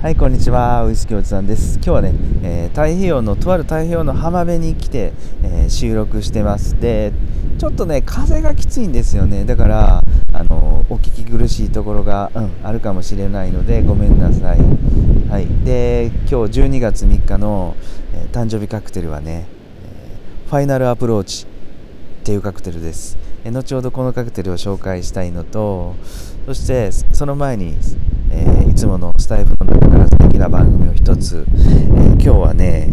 はい、こんにちは。ウイスキーおじさんです。今日はね、えー、太平洋の、とある太平洋の浜辺に来て、えー、収録してます。で、ちょっとね、風がきついんですよね。だから、あのお聞き苦しいところが、うん、あるかもしれないので、ごめんなさい。はい。で、今日12月3日の、えー、誕生日カクテルはね、えファイナルアプローチっていうカクテルです。え後ほどこのカクテルを紹介したいのと、そしてその前に、え、いつものスタイフの中な番組を一つ、えー、今日はね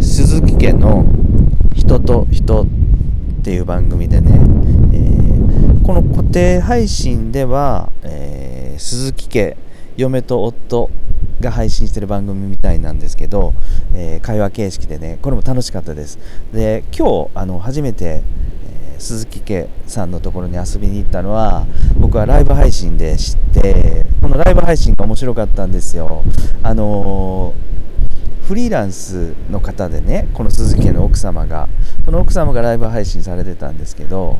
鈴木家の「人と人」っていう番組でね、えー、この固定配信では、えー、鈴木家嫁と夫が配信してる番組みたいなんですけど、え、会話形式でねこれも楽しかったです。で今日あの初めて鈴木家さんのところに遊びに行ったのは僕はライブ配信で知ってこのライブ配信が面白かったんですよ。あのフリーランスの方でねこの鈴木家の奥様がこの奥様がライブ配信されてたんですけど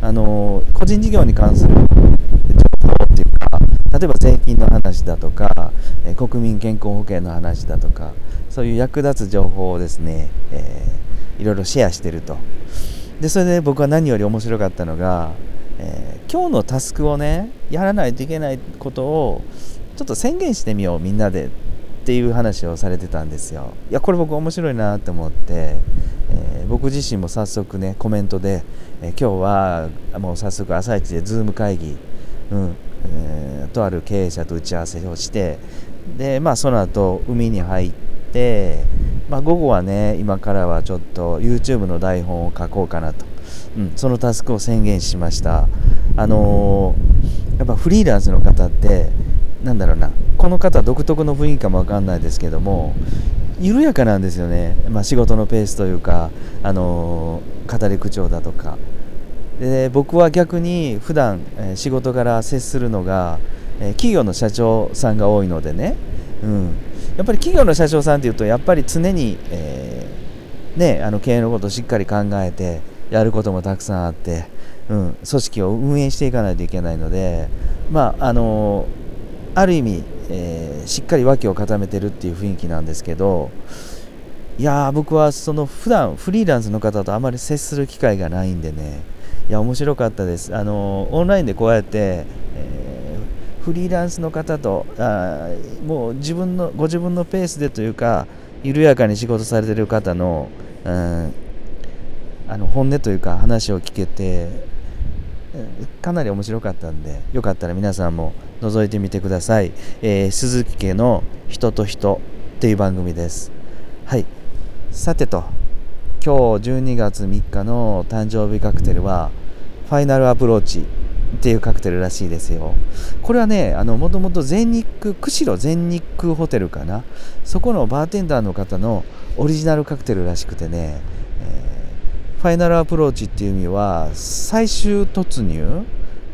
あの個人事業に関する情報っていうか例えば税金の話だとか国民健康保険の話だとかそういう役立つ情報をですね、えー、いろいろシェアしてると。でそれで僕は何より面白かったのが、えー、今日のタスクをねやらないといけないことをちょっと宣言してみようみんなでっていう話をされてたんですよ。いやこれ僕面白いなと思って、えー、僕自身も早速ねコメントで、えー、今日はもう早速朝一でズーム会議、うんえー、とある経営者と打ち合わせをしてでまあその後海に入ってまあ、午後はね今からはちょっと YouTube の台本を書こうかなと、うん、そのタスクを宣言しました。あのー、やっぱフリーランスの方ってなんだろうなこの方独特の雰囲気かもわかんないですけども緩やかなんですよね、まあ、仕事のペースというか、あのー、語り口調だとか。で僕は逆に普段、え、仕事から接するのが、え、企業の社長さんが多いのでね、うん、やっぱり企業の社長さんっていうとやっぱり常に、えー、ね、あの経営のことをしっかり考えてやることもたくさんあって、うん、組織を運営していかないといけないので、まああのある意味、えー、しっかり脇を固めてるっていう雰囲気なんですけどいや僕はその普段フリーランスの方とあまり接する機会がないんでねいや面白かったです。あのオンラインでこうやって、えーフリーランスの方とあもう自分のご自分のペースでというか緩やかに仕事されてる方の,、うん、あの本音というか話を聞けてかなり面白かったんでよかったら皆さんも覗いてみてください、えー、鈴木家の「人と人」っていう番組です。はい。さてと今日12月3日の誕生日カクテルはファイナルアプローチっていうカクテルらしいですよ。これはねあのもともと全日空釧路全日空ホテルかな。そこのバーテンダーの方のオリジナルカクテルらしくてね、ファイナルアプローチっていう意味は最終突入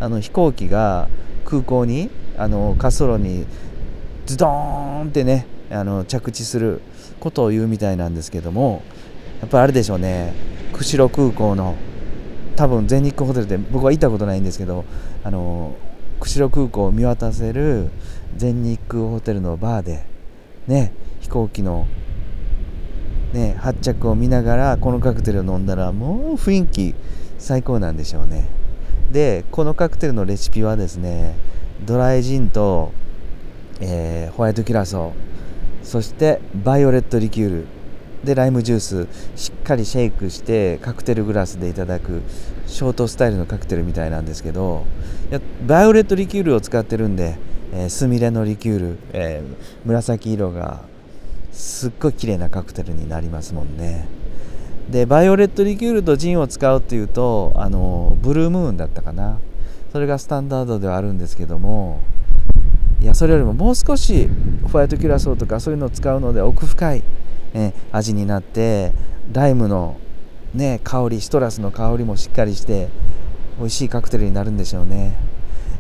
あの飛行機が空港にあの滑走路にズドーンってねあの着地することを言うみたいなんですけどもやっぱりあれでしょうね。釧路空港の多分全日空ホテルで僕は行ったことないんですけどあの釧路空港を見渡せる全日空ホテルのバーでね飛行機のね発着を見ながらこのカクテルを飲んだらもう雰囲気最高なんでしょうね。でこのカクテルのレシピはですねドライジンと、えー、ホワイトキュラソーそしてバイオレットリキュール。でライムジュースしっかりシェイクしてカクテルグラスでいただくショートスタイルのカクテルみたいなんですけどいやバイオレットリキュールを使ってるんで、えー、スミレのリキュール、えー、紫色がすっごい綺麗なカクテルになりますもんね。でバイオレットリキュールとジンを使うっていうとあのブルームーンだったかな。それがスタンダードではあるんですけどもいやそれよりももう少しホワイトキュラソーとかそういうのを使うので奥深いえ味になってライムの、ね、香りシトラスの香りもしっかりして美味しいカクテルになるんでしょうね。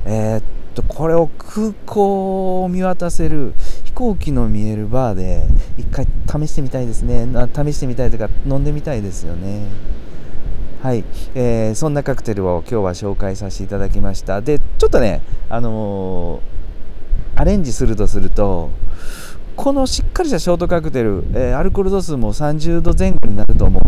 えー、っとこれを空港を見渡せる行機の見えるバーで一回試してみたいですね。試してみたいというか飲んでみたいですよね。はい、えー、そんなカクテルを今日は紹介させていただきました。でちょっとねあのーアレンジするとするとこのしっかりしたショートカクテル、えー、アルコール度数も30度前後になると思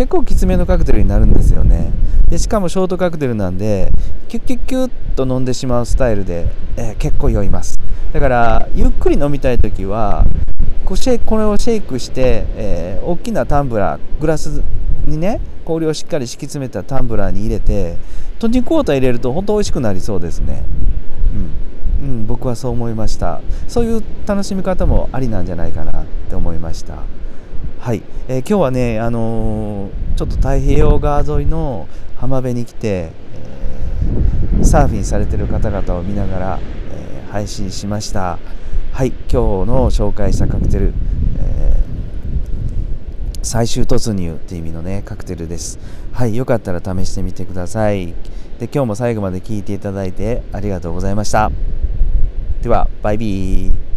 結構きつめのカクテルになるんですよね。でしかもショートカクテルなんでキュッキュッキュッと飲んでしまうスタイルで、えー、結構酔います。だからゆっくり飲みたい時はこうシェこれをシェイクして、えー、大きなタンブラーグラスにね氷をしっかり敷き詰めたタンブラーに入れてトニックウォーター入れると本当美味しくなりそうですね。うん。うん、僕はそう思いました。そういう楽しみ方もありなんじゃないかなって思いました。はい、えー、今日はね、あのー、ちょっと太平洋側沿いの浜辺に来て、えー、サーフィンされてる方々を見ながら、え配信しました。はい。今日の紹介したカクテル、え最終突入っていう意味のねカクテルです。はい。よかったら試してみてください。で今日も最後まで聞いていただいてありがとうございました。ではバイビー。